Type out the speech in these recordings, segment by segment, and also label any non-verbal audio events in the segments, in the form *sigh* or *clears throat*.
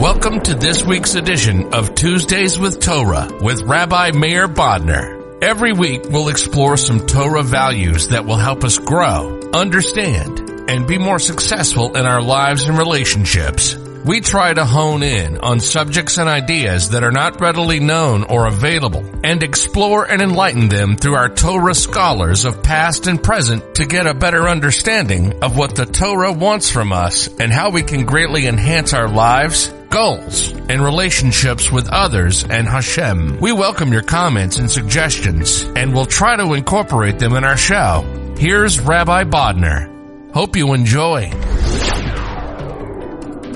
Welcome to this week's edition of Tuesdays with Torah with Rabbi Meir Bodner. Every week we'll explore some Torah values that will help us grow, understand, and be more successful in our lives and relationships. We try to hone in on subjects and ideas that are not readily known or available and explore and enlighten them through our Torah scholars of past and present to get a better understanding of what the Torah wants from us and how we can greatly enhance our lives, goals, and relationships with others and Hashem. We welcome your comments and suggestions and we'll try to incorporate them in our show. Here's Rabbi Bodner. Hope you enjoy.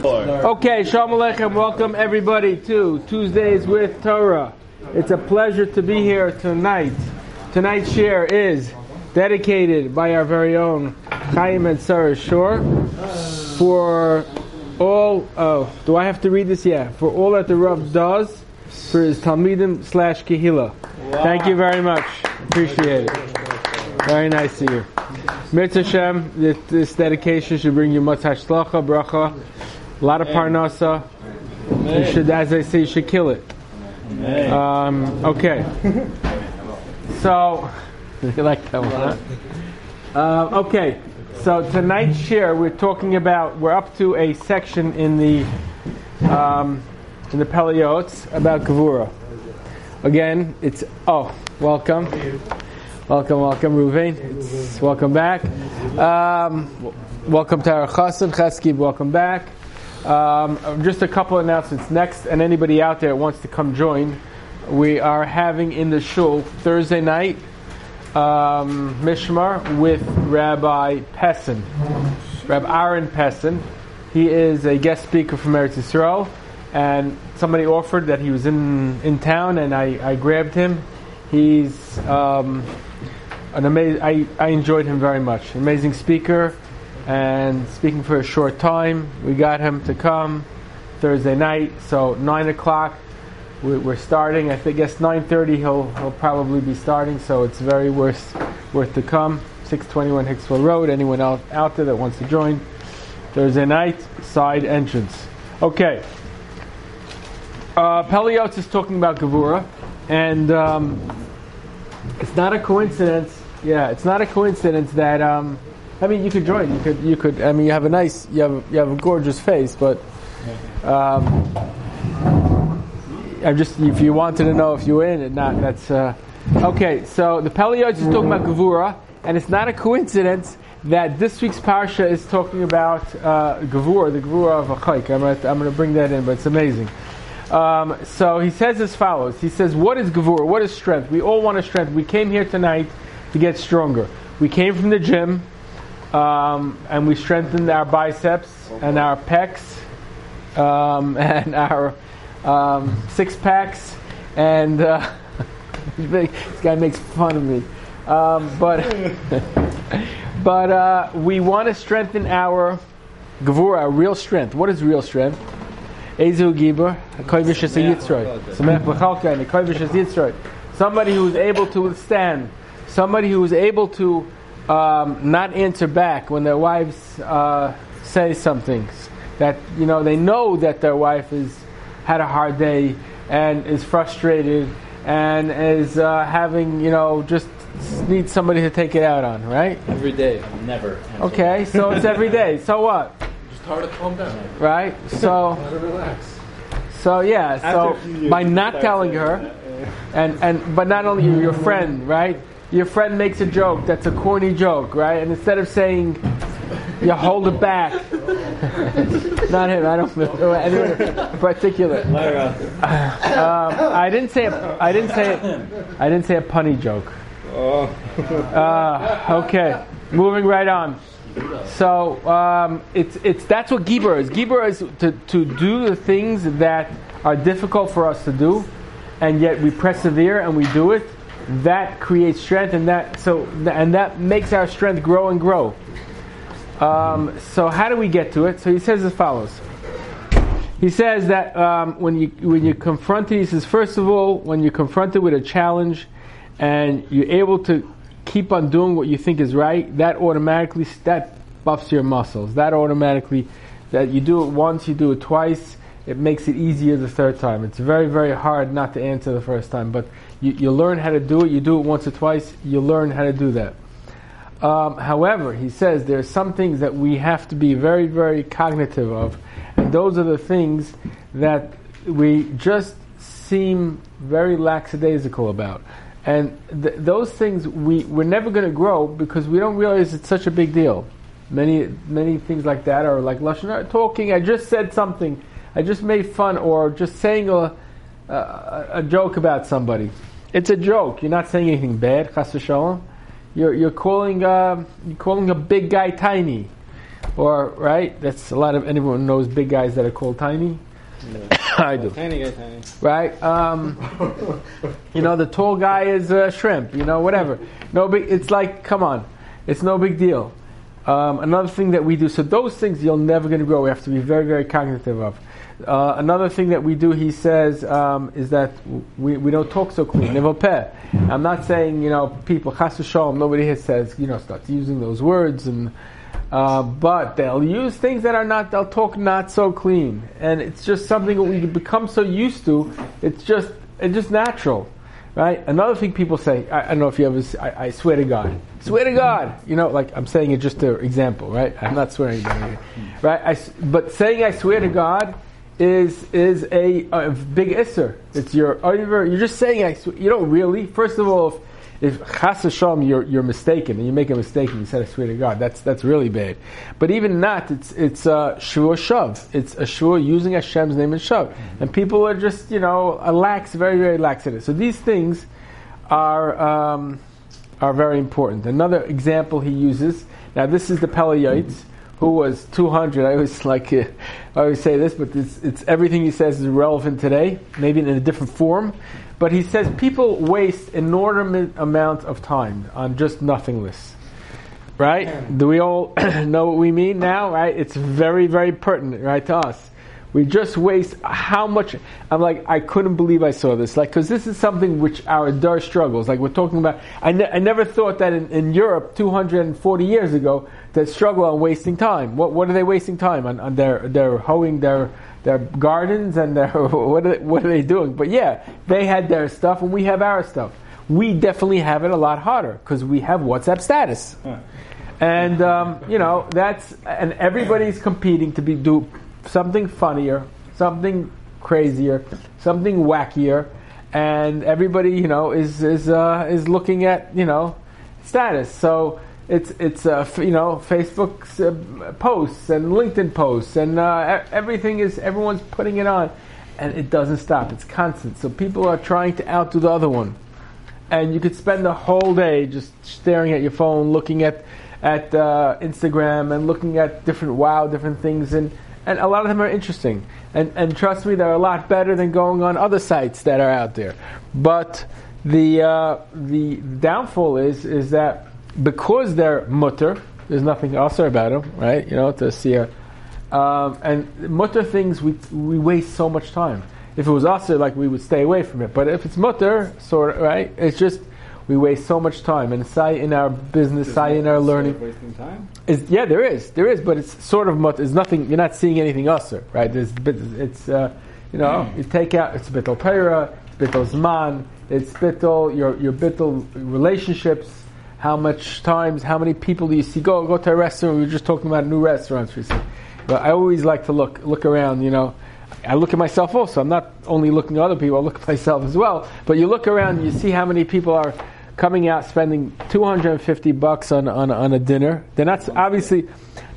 Okay, Shalom Aleichem. Welcome everybody to Tuesdays with Torah. It's a pleasure to be here tonight. Tonight's share is dedicated by our very own Chaim and Sarah Shore for all. Oh, do I have to read this? Yeah, for all that the Rav does for his Talmidim slash Kehila. Thank you very much. Appreciate it. Very nice of you. Mitzvah Shem, this, this dedication should bring you much hatzlacha, bracha, a lot of parnasa. You should, as I say, you should kill it. Um, okay. So, *laughs* you like that one, huh? Uh, okay. So tonight's share, we're talking about. We're up to a section in the um, in the Pele Yoetz about Gavura. Again, it's oh, welcome, welcome, welcome, Ruvain. Welcome back. Um, welcome to our Chassan Cheskib. Welcome back. Um, just a couple announcements. Next, and anybody out there wants to come join, we are having in the shul Thursday night um, Mishmar with Rabbi Pessin, Rabbi Aaron Pessin. He is a guest speaker from Eretz Yisrael, and somebody offered that he was in, in town, and I, I grabbed him. He's um, an amazing. I, I enjoyed him very much. Amazing speaker, and speaking for a short time. We got him to come Thursday night, so nine o'clock we're starting. I think guess 9:30 he'll he'll probably be starting, so it's very worth worth to come. 621 Hicksville Road. Anyone else out there that wants to join? Thursday night, side entrance. Okay. Uh, Pele Yoetz is talking about Gavura, and um, it's not a coincidence. Yeah, it's not a coincidence that. Um, I mean, you could join. You could. You could. I mean, you have a nice. You have. You have a gorgeous face, but. Um, I'm just if you wanted to know if you were in it, not that's uh, okay. So the Pele Yoetz is talking about Gavura, and it's not a coincidence that this week's parsha is talking about uh, Gavura, the Gavura of. I'm gonna, I'm going to bring that in, but it's amazing. Um, so he says as follows. He says, "What is Gavura? What is strength? We all want a strength. We came here tonight to get stronger. We came from the gym, um, and we strengthened our biceps and our pecs um, *laughs* and our." Um, six packs, and uh, *laughs* this guy makes fun of me. Um, but *laughs* but uh, we want to strengthen our gavura, our real strength. What is real strength? Ezu Gibor, Koivish is a Yitzroy. Samech B'chalka, and Koivish is Yitzroy. Somebody who is able to withstand. Somebody who is able to um, not answer back when their wives uh, say something. That you know they know that their wife is had a hard day and is frustrated and is uh, having, you know, just needs somebody to take it out on, right? Every day, never. Okay, so it's every day. So what? Just hard to calm down. Right? So, How to relax. so yeah. So After a few years, by not telling her, and and but not only you, your friend, right? Your friend makes a joke that's a corny joke, right? And instead of saying, you hold it back. Not him. I don't know anyone in particular. Um, I didn't say. A, I didn't say. I didn't say a punny joke. Uh, okay, moving right on. So um, it's it's that's what Gibor is. Gibor is to, to do the things that are difficult for us to do, and yet we persevere and we do it. That creates strength, and that so and that makes our strength grow and grow. Um, so how do we get to it? So he says as follows. He says that um, when you when you confront it, he says first of all, when you're confronted with a challenge, and you're able to keep on doing what you think is right, that automatically that buffs your muscles. That automatically, that you do it once, you do it twice, it makes it easier the third time. It's very, very hard not to answer the first time, but you, you learn how to do it. You do it once or twice, you learn how to do that. Um, however, he says there are some things that we have to be very, very cognitive of, and those are the things that we just seem very lackadaisical about. And th- those things we, we're never going to grow because we don't realize it's such a big deal. Many, many things like that are like Lashon talking, I just said something, I just made fun, or just saying a, a, a joke about somebody. It's a joke. You're not saying anything bad, chas v'shalom. You're, you're calling uh, you're calling a big guy tiny, or right? That's a lot of anyone knows big guys that are called tiny. *coughs* I do. Tiny guy, tiny. Right? Um, you know, the tall guy is a shrimp. You know, whatever. No big. It's like, come on, it's no big deal. Um, another thing that we do. So those things you're never going to grow. We have to be very, very cognitive of. Uh, another thing that we do, he says, um, is that we, we don't talk so clean. I'm not saying, you know, people, chas v'shalom, nobody here says, you know, starts using those words, and uh, but they'll use things that are not, they'll talk not so clean. And it's just something that we become so used to, it's just, it's just natural. Right? Another thing people say, I, I don't know if you ever, I, I swear to God. Swear to God. You know, like I'm saying it just an example, right? I'm not swearing. Right? I, but saying I swear to God, is is a, a big isser. It's your over. You're just saying you don't really. First of all, if, if chas v'shalom, you're you're mistaken and you make a mistake and you said I swear to God, that's that's really bad. But even not, it's it's a shua shav. It's a shua using Hashem's name and shav. And people are just you know lax, very very lax in it. So these things are um, are very important. Another example he uses. Now this is the Pele Yoetz who was 200. I always *laughs* like, uh, I always say this, but it's, it's everything he says is relevant today, maybe in a different form. But he says people waste inordinate amount of time on just nothingness. Right? Do we all *clears throat* know what we mean now? Right? It's very, very pertinent, right, to us. We just waste how much. I'm like, I couldn't believe I saw this. Like, because this is something which our Dar struggles. Like, we're talking about. I, ne- I never thought that in, in Europe 240 years ago that struggle on wasting time. What, what are they wasting time on? on their, their hoeing their, their gardens and their, *laughs* what, are they, what are they doing? But yeah, they had their stuff and we have our stuff. We definitely have it a lot harder because we have WhatsApp status. And, um, you know, that's, and everybody's competing to be, do something funnier, something crazier, something wackier, and everybody, you know, is, is, uh, is looking at, you know, status. So, it's it's uh, you know Facebook's uh, posts and LinkedIn posts and uh, everything is everyone's putting it on, and it doesn't stop. It's constant. So people are trying to outdo the other one, and you could spend the whole day just staring at your phone, looking at at uh, Instagram and looking at different wow different things and. And a lot of them are interesting, and and trust me, they're a lot better than going on other sites that are out there. But the uh, the downfall is is that because they're mutter, there's nothing also about them, right? You know, to see a, um, and mutter things we we waste so much time. If it was also like we would stay away from it, but if it's mutter, sort of right, it's just we waste so much time. And say in our business, say in our learning, wasting time. is yeah, there is, there is, but it's sort of mutter. It's nothing. You're not seeing anything usher, right? There's it's uh, you know you take out it's bittel peira, it's bittel zman, it's bittel your your bittel relationships how much times, how many people do you see? Go go to a restaurant. We were just talking about new restaurants recently. But I always like to look look around. You know, I look at myself also. I'm not only looking at other people. I look at myself as well. But you look around, you see how many people are coming out spending 250 bucks on, on, on a dinner. They're not obviously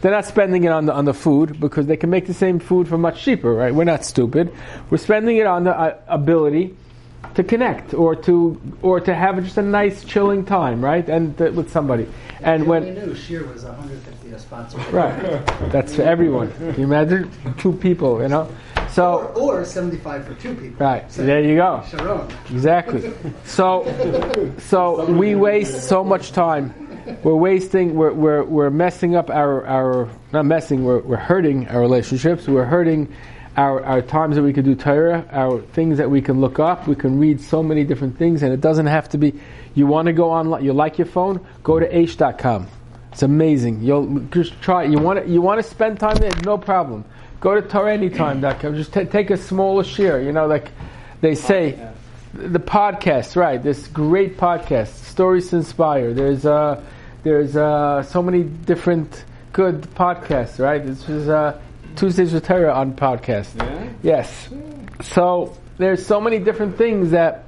they're not spending it on the on the food because they can make the same food for much cheaper, right? We're not stupid. We're spending it on the uh, ability to connect or to or to have just a nice chilling time, right? And with somebody. And We when knew Shear was 150 a sponsor. right, that's for everyone. Can you imagine two people, you know? Or, So or 75 for two people. right, So- there you go. Sharon. Exactly. So, so we waste so much time. We're wasting. We're, we're, we're messing up our, our not messing. We're, we're hurting our relationships. We're hurting our, our times that we can do Torah. Our things that we can look up. We can read so many different things, and it doesn't have to be. You want to go online. You like your phone? Go to h.com. It's amazing. You'll just try. You want to, you want to spend time there? No problem. Go to TorahAnytime.com. Just ta take a smaller share. You know, like they say, the podcast, right? This great podcast, Stories to Inspire. There's uh, there's uh, so many different good podcasts, right? This is uh, Tuesdays with Torah on podcast. Yeah? Yes. So there's so many different things that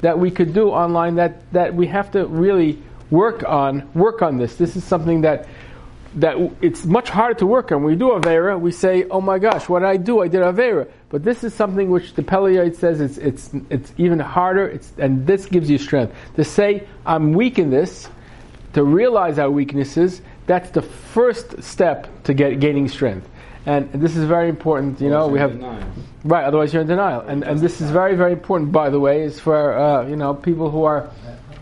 that we could do online that that we have to really work on work on this. This is something that that it's much harder to work on. When we do Avera, we say, "Oh my gosh, what did I do? I did Avera." But this is something which the Pele Yoetz says it's it's it's even harder. It's and this gives you strength to say, "I'm weak in this." To realize our weaknesses, that's the first step to get gaining strength. And this is very important. You know, we have Right, otherwise you're in denial. And and this is very very important, by the way, is for uh, you know people who are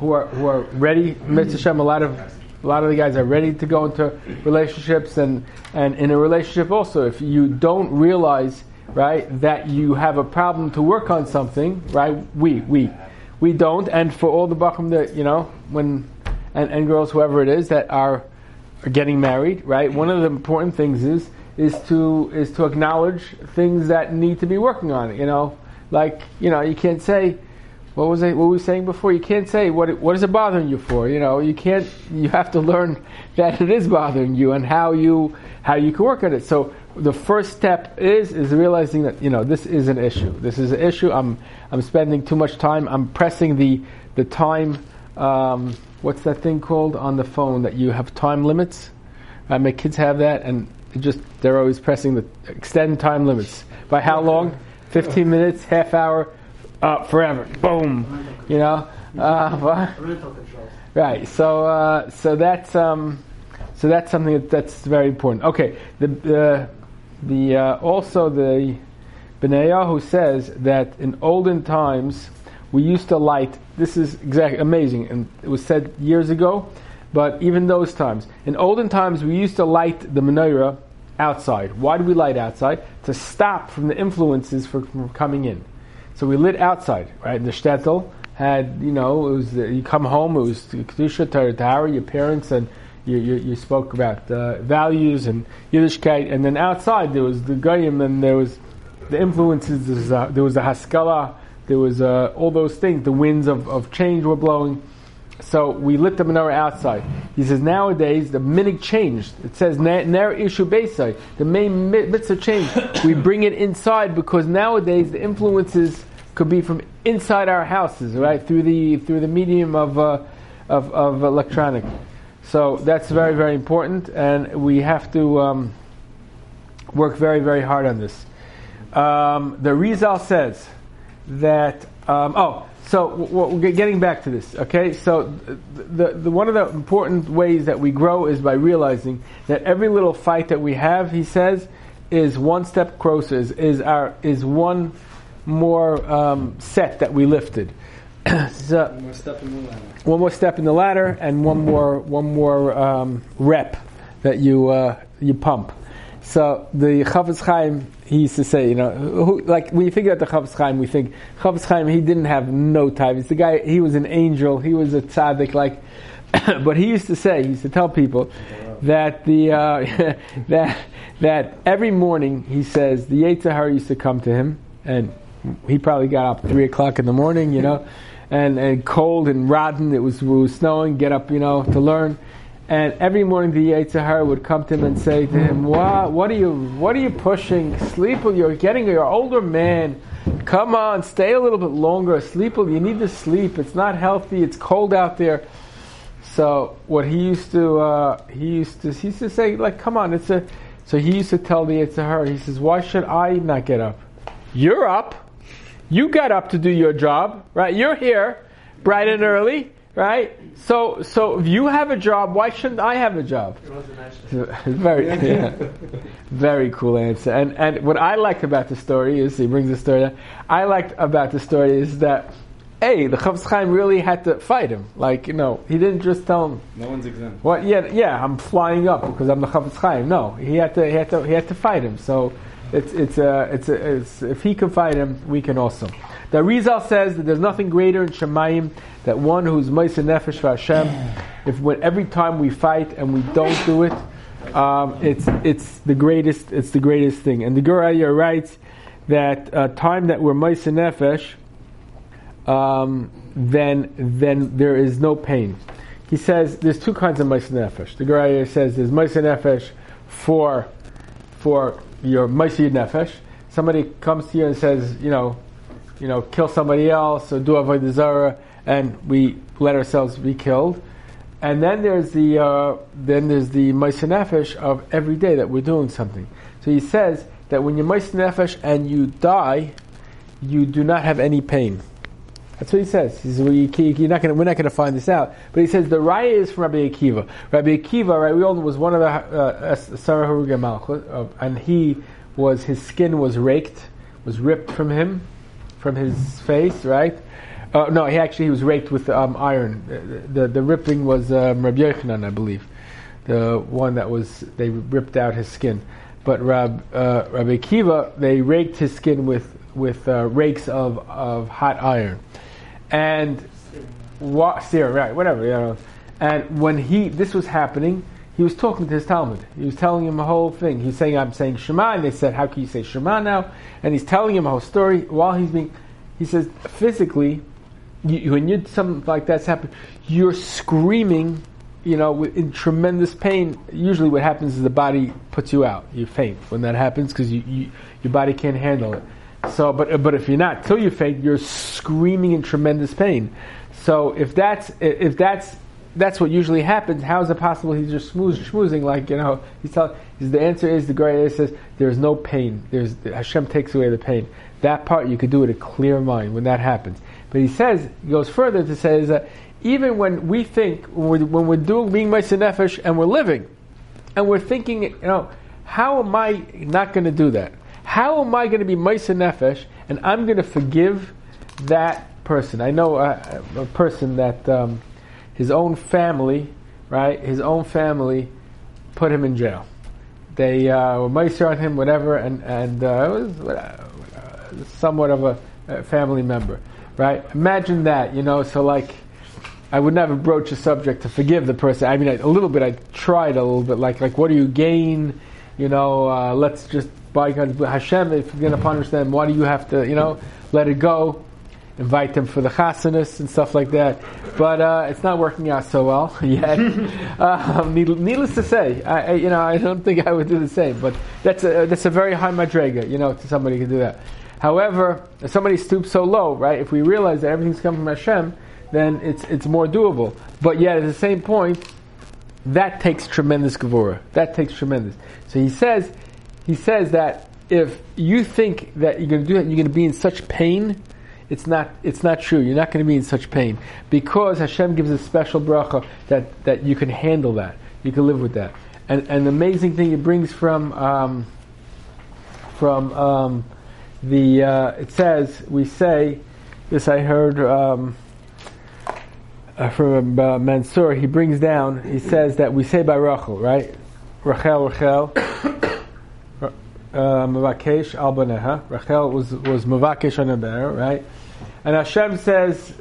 who are who are ready. Mitzvah Shem, a lot of a lot of the guys are ready to go into relationships, and and in a relationship also, if you don't realize right that you have a problem to work on something, right? We we we don't, and for all the bachim that you know when and, and girls, whoever it is that are are getting married, right? One of the important things is is to is to acknowledge things that need to be working on. You know, like you know, you can't say what was it, what were we were saying before. You can't say what what is it bothering you for. You know, you can't. You have to learn *laughs* that it is bothering you and how you how you can work on it. So the first step is is realizing that you know this is an issue. This is an issue. I'm I'm spending too much time. I'm pressing the the time. Um, what's that thing called on the phone that you have time limits? My kids have that, and just they're always pressing the extend time limits by how long? *laughs* Fifteen minutes, half hour, uh, forever. Boom. You know. Uh? *laughs* Right. So uh, so that's um, so that's something that, that's very important. Okay. The the the uh, also the Benayahu says that in olden times we used to light. This is exactly amazing, and it was said years ago. But even those times, in olden times, we used to light the menorah outside. Why do we light outside? To stop from the influences from coming in. So we lit outside, right? The shtetl had, you know, it was the, you come home, it was kedusha, Torah, your parents, and you, you, you spoke about uh, values and Yiddishkeit, and then outside there was the goyim, and there was the influences. There was, uh, there was the haskalah, there was uh, all those things. The winds of, of change were blowing. So we lit the menorah outside. He says nowadays the minig changed. It says ner issue beisai. The main mi- mitzvah changed. we bring it inside because nowadays the influences could be from inside our houses, right? Through the through the medium of uh, of, of electronic. So that's very very important, and we have to um, work very very hard on this. Um, the Rizal says that. Um, oh, so w- w- we're getting back to this. Okay, so the, the one of the important ways that we grow is by realizing that every little fight that we have, he says, is one step closer. Is, is our is one more um, set that we lifted. *clears throat* so, One more step in the ladder. one more step in the ladder and one more one more um, rep that you uh, you pump. So the Chofetz Chaim, he used to say, you know, who, like when you think about the Chofetz Chaim, we think Chofetz Chaim, he didn't have no time. It's the guy, he was an angel, he was a tzaddik, like, *coughs* but he used to say, he used to tell people that the uh, *laughs* that that every morning he says the Yitzhahar used to come to him and he probably got up three o'clock in the morning, you know, and, and cold and rotten. It was, it was snowing. Get up, you know, to learn. And every morning the Yetzer Hara would come to him and say to him, "What? What are you? What are you pushing? Sleep? You're getting. You're older man. Come on, stay a little bit longer. Sleep. You need to sleep. It's not healthy. It's cold out there." So what he used to uh, he used to he used to say like, "Come on, it's a." So he used to tell the Yetzer Hara, he says, "Why should I not get up? You're up. You got up to do your job, right? You're here, bright and early." Right, so so if you have a job, why shouldn't I have a job? *laughs* very, yeah, very cool answer. And and what I liked about the story is he brings the story. Down. I liked about the story is that, hey, the Chofetz Chaim really had to fight him. Like you know, he didn't just tell him, No one's exempt. "What? Yeah, yeah, I'm flying up because I'm the Chofetz Chaim." No, he had to he had to he had to fight him. So it's it's a it's a it's, if he can fight him, we can also. The Rizal says that there's nothing greater in Shemayim that one who's Meiser Nefesh for Hashem. If when every time we fight and we don't do it, Um, it's it's the greatest. It's the greatest thing. And the Guraya writes that uh, time that we're Maisa Nefesh, um, then then there is no pain. He says there's two kinds of Maisa Nefesh. The Guraya says there's Maisa Nefesh for for your Maisa Nefesh. Somebody comes to you and says, you know, you know, kill somebody else or do avodah zara, and we let ourselves be killed. And then there's the uh, then there's the Maisa Nefesh of every day that we're doing something. So he says that when you're Maisa Nefesh and you die, you do not have any pain. That's what he says. He says well, you, are not gonna, we're not going to find this out. But he says the raya is from Rabbi Akiva. Rabbi Akiva, right? We all know was one of the uh, Sarah Haruga Malchut, uh, and he was his skin was raked, was ripped from him, from his face, right? Uh, no, he actually he was raked with um, iron. The, the, the ripping was um, Rabbi Yochanan, I believe, the one that was they ripped out his skin. But Rab, uh, Rabbi Akiva, they raked his skin with with uh, rakes of, of hot iron, and what sear, right? Whatever, you know. And when he this was happening, he was talking to his Talmud. He was telling him a whole thing. He's saying, "I'm saying Shema," and they said, "How can you say Shema now?" And he's telling him a whole story while he's being. He says, physically, you, when you something like that's happening, you're screaming, you know, in tremendous pain. Usually, what happens is the body puts you out. You faint when that happens because you, you, your body can't handle it. So, but uh, but if you're not till you faint, you're screaming in tremendous pain. So if that's if that's that's what usually happens. How is it possible he's just smooth, schmoozing like you know? He's telling. The answer is the Gemara says there's no pain. There's Hashem takes away the pain. That part you could do with a clear mind when that happens. But he says, he goes further to say is that even when we think, when we're, when we're doing being Meiser Nefesh and we're living, and we're thinking, you know, how am I not going to do that? How am I going to be Meiser Nefesh and I'm going to forgive that person? I know a, a person that um, his own family, right, his own family put him in jail. They uh, were Meiser on him, whatever, and, and uh, it was uh, somewhat of a, a family member right? Imagine that, you know. So like, I would never broach a subject to forgive the person. I mean, I, a little bit. I tried a little bit, like like what do you gain? You know, uh, let's just by Hashem. If you're going to punish them, why do you have to? You know, let it go. Invite them for the chasanas and stuff like that, but uh, it's not working out so well *laughs* yet. *laughs* um, needless to say, I, I, you know I don't think I would do the same. But that's a that's a very high madrega, you know, to somebody who can do that. However, if somebody stoops so low, right? If we realize that everything's coming from Hashem, then it's it's more doable. But yet, at the same point, that takes tremendous gevura. That takes tremendous. So he says, he says that if you think that you're going to do that, you're going to be in such pain. It's not. It's not true. You're not going to be in such pain because Hashem gives a special bracha that that you can handle that. You can live with that. And and the amazing thing it brings from um, from um, the uh, it says we say this I heard um, uh, from uh, Mansour. He brings down. He says that we say by Rachel, right? Rachel, Rachel. Uh, Mavakesh al. Rachel was was Mavakesh on right? And Hashem says,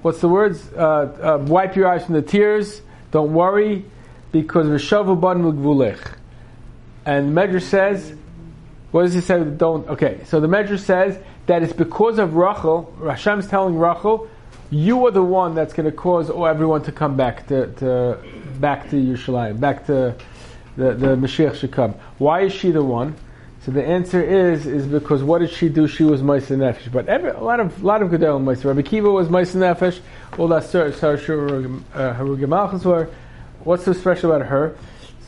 what's the words? Uh, uh, wipe your eyes from the tears. Don't worry, because Rishavu ban mugvulech. And Medrash says what does he say? Don't. Okay, so the Medrash says that it's because of Rachel. Hashem's telling Rachel, you are the one that's going to cause all everyone to come back to, to back to Yerushalayim, back to the the Mashiach should come. Why is she the one? So the answer is is because what did she do? She was Meiser Nefesh. But every, a lot of a lot of Gedel Meiser. Rabbi Kiva was Meiser Nefesh. All that Sar uh, Harugei Malchus were. What's so special about her?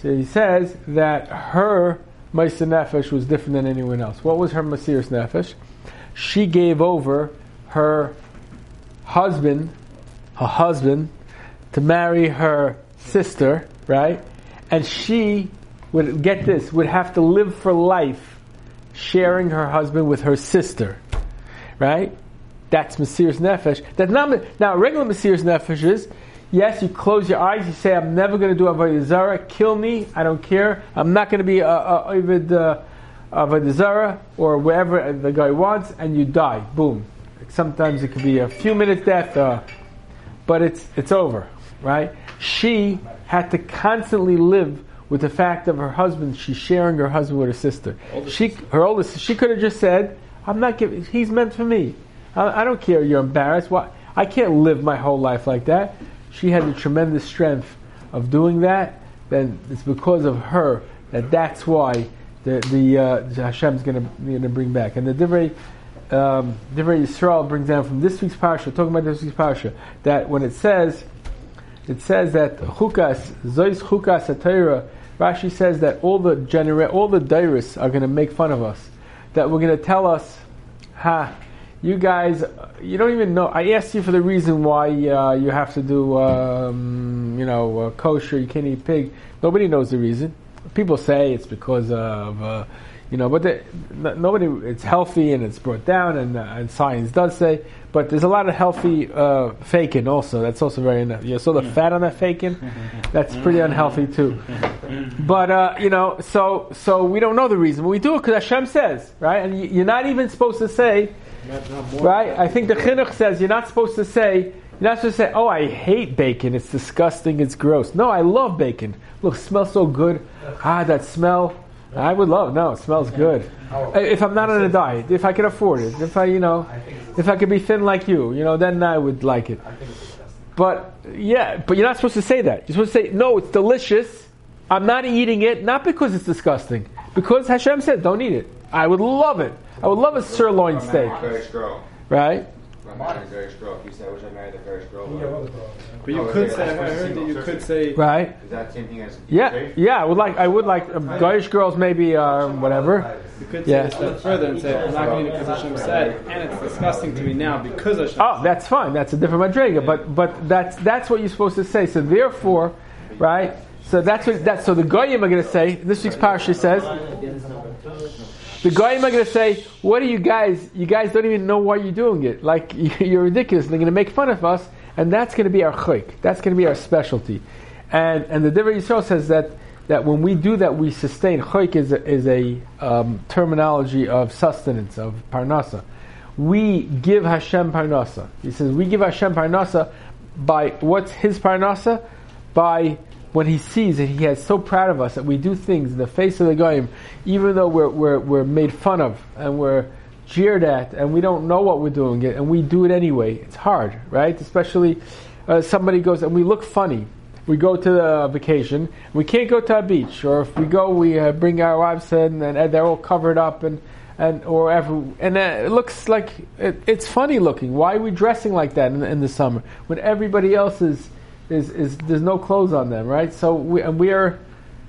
So he says that her Maisa Nefesh was different than anyone else. What was her Masiris Nefesh? She gave over her husband, her husband, to marry her sister, right? And she would get this, would have to live for life sharing her husband with her sister, right? That's Masiris Nefesh. That's not now regular Masiris Nefesh is Yes, you close your eyes. You say, "I'm never going to do avodah zara. Kill me. I don't care. I'm not going to be a, a, a avodah zara or wherever the guy wants," and you die. Boom. Sometimes it could be a few minutes death, uh, but it's it's over, right? She had to constantly live with the fact of her husband. She's sharing her husband with her sister. Oldest she, her oldest. She could have just said, "I'm not giving. He's meant for me. I, I don't care. You're embarrassed. Why? I can't live my whole life like that." She had the tremendous strength of doing that. Then it's because of her that that's why the the uh, Hashem's going to bring back. And the Divrei um, Divrei Yisrael brings down from this week's parsha, talking about this week's parsha, that when it says, it says that chukas zois chukas atayra. Rashi says that all the genera- all the dairis are going to make fun of us. That we're going to tell us, ha, you guys, you don't even know. I asked you for the reason why uh, you have to do, um, you know, uh, kosher. You can't eat pig. Nobody knows the reason. People say it's because of. Uh, you know, but the, nobody. It's healthy and it's brought down, and uh, and science does say. But there's a lot of healthy uh, faking also. That's also very. You saw the fat on that faking. *laughs* That's pretty unhealthy too. But uh, you know, so so we don't know the reason. But we do it because Hashem says, right? And you're not even supposed to say, right? I think the chinuch says you're not supposed to say. You're not supposed to say, "Oh, I hate bacon. It's disgusting. It's gross." No, I love bacon. Look, it smells so good. Ah, that smell. I would love. No, it smells good. If I'm not on a diet, if I can afford it, if I, you know, if I could be thin like you, you know, then I would like it. But yeah, but you're not supposed to say that. You're supposed to say, no, it's delicious. I'm not eating it, not because it's disgusting, because Hashem said, don't eat it. I would love it. I would love a sirloin steak, right? You said, I wish I married a very girl. But you could say, I heard that you could say, Right? Is that the same thing as Yeah, yeah. I would like. I would like um, Goyish girls, maybe uh, whatever. you could Yeah. say a step further and say, I'm not going to eat it because Hashem said, and it's disgusting to me now because Hashem Oh, that's fine. That's a different madriga. But but that's that's what you're supposed to say. So therefore, right? So that's what that's, So the goyim are going to say. This week's parasha says. The goyim are going to say, "What are you guys? You guys don't even know why you're doing it. Like *laughs* you're ridiculous. They're going to make fun of us, and that's going to be our chayk. That's going to be our specialty." And and the Divrei Yisrael says that that when we do that, we sustain. Chayk is a, is a um, terminology of sustenance of parnasa. We give Hashem parnasa. He says we give Hashem parnasa by what's His parnasa by when He sees that He is so proud of us that we do things in the face of the goyim, even though we're we're, we're made fun of and we're jeered at and we don't know what we're doing and we do it anyway. It's hard, right? Especially uh, somebody goes and we look funny we go to the vacation. We can't go to a beach, or if we go, we uh, bring our wives in, and, and they're all covered up, and and or ever, and uh, it looks like it, it's funny looking. Why are we dressing like that in, in the summer when everybody else is, is is there's no clothes on them, right? So we and we are.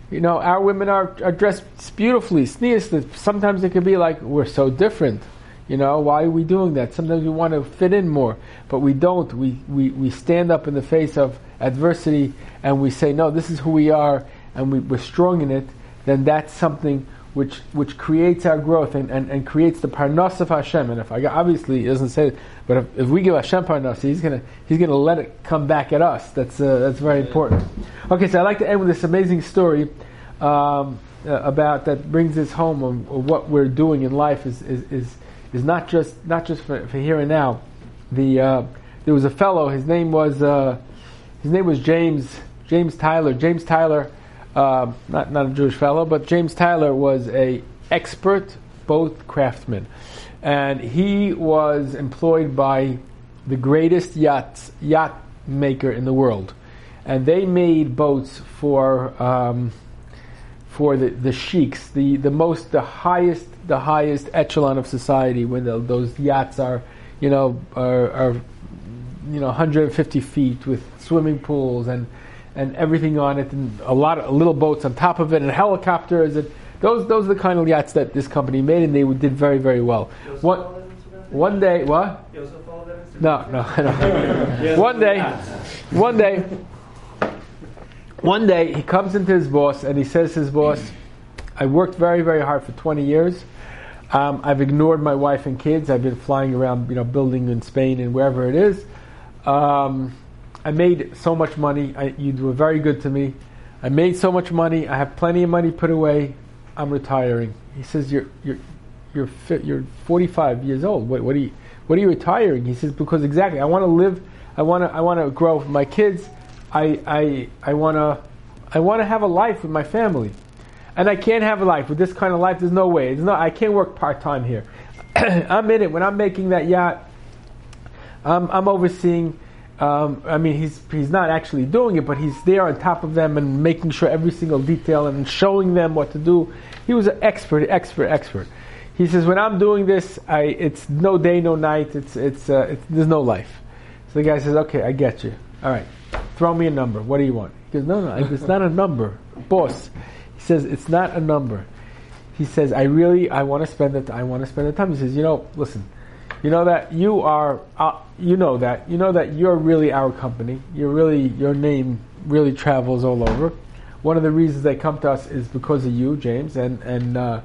You know, our women are, are dressed beautifully, sneezely. Sometimes it could be like we're so different. You know, why are we doing that? Sometimes we want to fit in more, but we don't. We, we, we stand up in the face of adversity and we say, no, this is who we are, and we, we're strong in it, then that's something which, which creates our growth and, and, and creates the parnas of Hashem. And if I obviously it doesn't say it, but if, if we give Hashem parnas, he's gonna he's gonna let it come back at us. That's uh, that's very important. Okay, so I'd like to end with this amazing story. Um, uh, about that brings this home on, on what we're doing in life is, is, is is not just not just for, for here and now. The uh, there was a fellow. His name was uh, his name was James James Tyler. James Tyler, uh, not not a Jewish fellow, but James Tyler was a expert boat craftsman, and he was employed by the greatest yacht yacht maker in the world, and they made boats for. Um, for the, the sheiks, the, the most, the highest, the highest echelon of society, when the, those yachts are, you know, are, are, you know, 150 feet with swimming pools and, and everything on it, and a lot of little boats on top of it, and helicopters, and those, those are the kind of yachts that this company made, and they did very, very well. One, one day, what? No, no, *laughs* no. one day, one day, one day he comes into his boss and he says to his boss, I worked very, very hard for 20 years. Um, I've ignored my wife and kids. I've been flying around, you know, building in Spain and wherever it is. Um, I made so much money. I, you were very good to me. I made so much money. I have plenty of money put away. I'm retiring. He says, "You're you're you're you're 45 years old. What, what are you what are you retiring?" He says, "Because exactly. I want to live. I want to I want to grow with my kids. I I I want to I want to have a life with my family. And I can't have a life with this kind of life. There's no way. There's no, I can't work part time here. *clears throat* I'm in it. When I'm making that yacht, I'm, I'm overseeing. Um, I mean, he's he's not actually doing it, but he's there on top of them and making sure every single detail and showing them what to do. He was an expert, expert, expert. He says, when I'm doing this, I, it's no day, no night. It's, it's, uh, it's, there's no life. So the guy says, okay, I get you. All right, throw me a number. What do you want? He goes, no, no, it's not a number, boss. He says, it's not a number. He says, I really, I want to spend it. I want to spend the time. He says, you know, listen, you know that you are, uh, you know that, you know that you're really our company. You're really, your name really travels all over. One of the reasons they come to us is because of you, James, and and uh,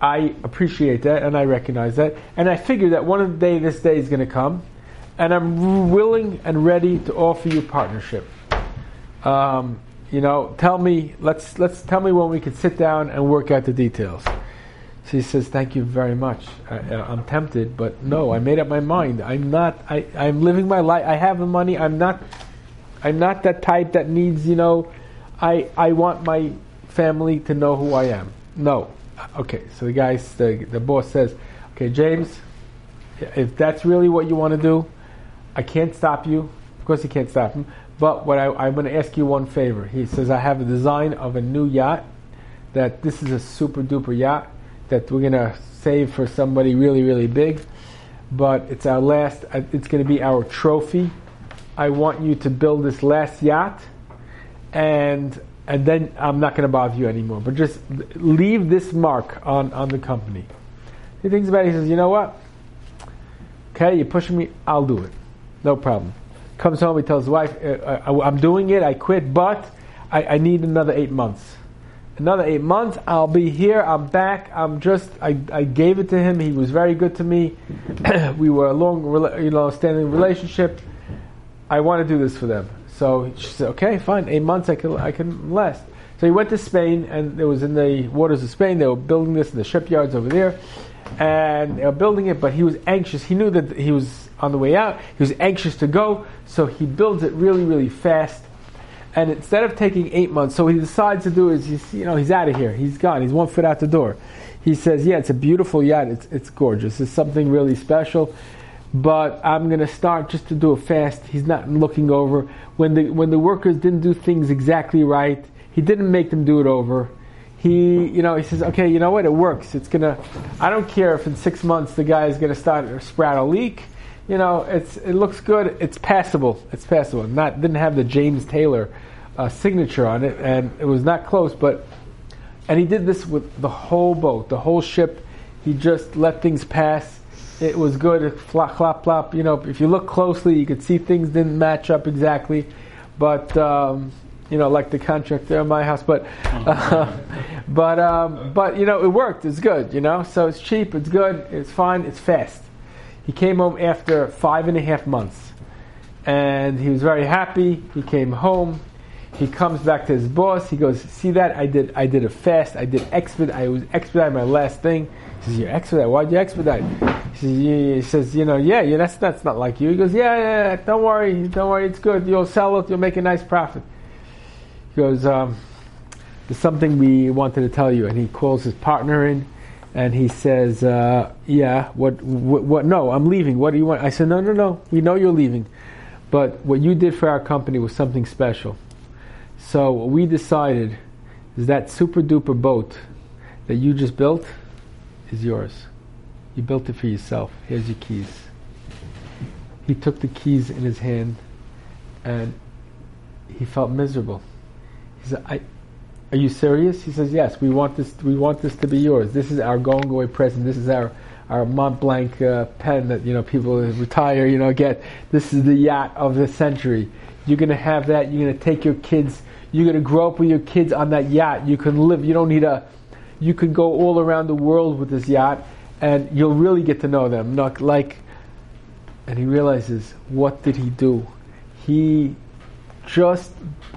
I appreciate that and I recognize that, and I figure that one day this day is going to come, and I'm willing and ready to offer you partnership. Um, you know, tell me, let's let's tell me when we can sit down and work out the details. So he says, "Thank you very much. I, am tempted, but no, I made up my mind. I'm not. I, I'm living my life. I have the money. I'm not. I'm not that type that needs. You know, I I want my family to know who I am. No. Okay. So the guy, the the boss says, "Okay, James, if that's really what you want to do, I can't stop you. Of course, he can't stop him. But what I, am going to ask you one favor. He says, I have a design of a new yacht. That this is a super duper yacht that we're going to save for somebody really really big. But it's our last. Uh, it's going to be our trophy. I want you to build this last yacht, and and then I'm not going to bother you anymore. But just leave this mark on on the company. He thinks about it. He says, you know what? Okay, you're pushing me. I'll do it. No problem. Comes home, he tells his wife, uh, uh I'm doing it, I quit, but I, I, need another eight months. Another eight months, I'll be here, I'm back, I'm just, I, I gave it to him, he was very good to me. *clears throat* we were a long, you know, standing relationship. I want to do this for them. So she said, okay, fine, eight months I can, I can last. So he went to Spain, and it was in the waters of Spain. They were building this in the shipyards over there, and they were building it. But he was anxious. He knew that he was on the way out. He was anxious to go, so he builds it really, really fast. And instead of taking eight months, so he decides to do is he's you know he's out of here. He's gone. He's one foot out the door. He says, "Yeah, it's a beautiful yacht. It's it's gorgeous. It's something really special." But I'm going to start just to do it fast. He's not looking over when the when the workers didn't do things exactly right. He didn't make them do it over he, you know, he says, okay, you know what, it works. It's gonna. I don't care if in six months the guy is gonna start sprout a leak you know, it's it looks good. It's passable. It's passable. Not didn't have the James Taylor uh, signature on it, and it was not close. But and he did this with the whole boat, the whole ship. He just let things pass. It was good. It flop, flop, flop. You know, if you look closely, you could see things didn't match up exactly, but. Um, you know, like the contract there in my house, but, uh, *laughs* but, um, but you know, it worked. It's good. You know, so it's cheap. It's good. It's fine. It's fast. He came home after five and a half months. And he was very happy. He came home. He comes back to his boss. He goes, "See that? I did. I did a fast. I did expedite. I was expedite my last thing." He says, "You expedite? Why'd you expedite?" He says, "He says, you know, yeah, yeah. That's that's not like you." He goes, "Yeah, yeah. yeah don't worry. Don't worry. It's good. You'll sell it. You'll make a nice profit." He goes, um, "There's something we wanted to tell you." And he calls his partner in and he says, uh, "Yeah, what, what, what? No, I'm leaving. What do you want?" I said, "No, no, no. We know you're leaving, but what you did for our company was something special. So what we decided is that super duper boat that you just built is yours. You built it for yourself. Here's your keys." He took the keys in his hand, and he felt miserable. He said, "I." Are you serious? He says, Yes, we want this we want this to be yours. This is our going away present. This is our our Mont Blanc uh, pen that you know people retire, you know, get. This is the yacht of the century. You're gonna have that. You're gonna take your kids. You're gonna grow up with your kids on that yacht. You can live. You don't need a. You can go all around the world with this yacht, and you'll really get to know them. Not like. And he realizes, what did he do? He just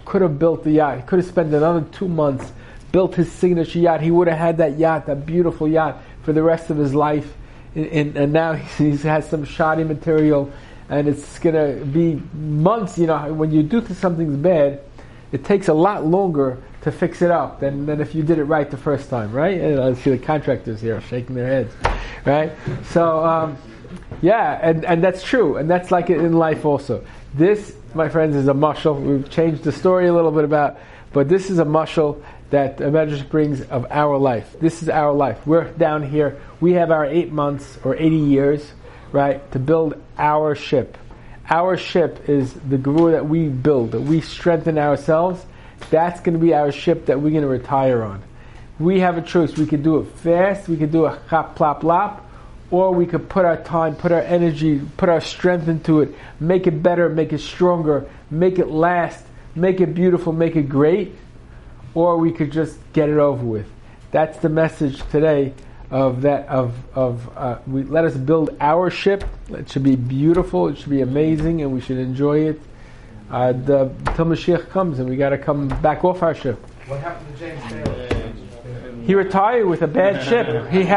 could have built the yacht. He could have spent another two months, built his signature yacht. He would have had that yacht, that beautiful yacht, for the rest of his life. And, and now *laughs* he has some shoddy material, and it's gonna be months. You know, when you do something bad, it takes a lot longer to fix it up than, than if you did it right the first time, right? And I see the contractors here shaking their heads, right? So, um, yeah, and, and that's true, and that's like it in life also. This, my friends, is a mushal. We've changed the story a little bit about, but this is a mushal that the Medrash brings of our life. This is our life. We're down here. We have our eight months or 80 years, right, to build our ship. Our ship is the guru that we build, that we strengthen ourselves. That's going to be our ship that we're going to retire on. We have a choice. We could do it fast. We could do a chop, plop, lop or we could put our time, put our energy, put our strength into it, make it better, make it stronger, make it last, make it beautiful, make it great, or we could just get it over with. That's the message today of that of of uh, we let us build our ship. It should be beautiful. It should be amazing, and we should enjoy it. Uh, the till Mashiach comes, and we got to come back off our ship. What happened to James Taylor? He retired with a bad ship. He had.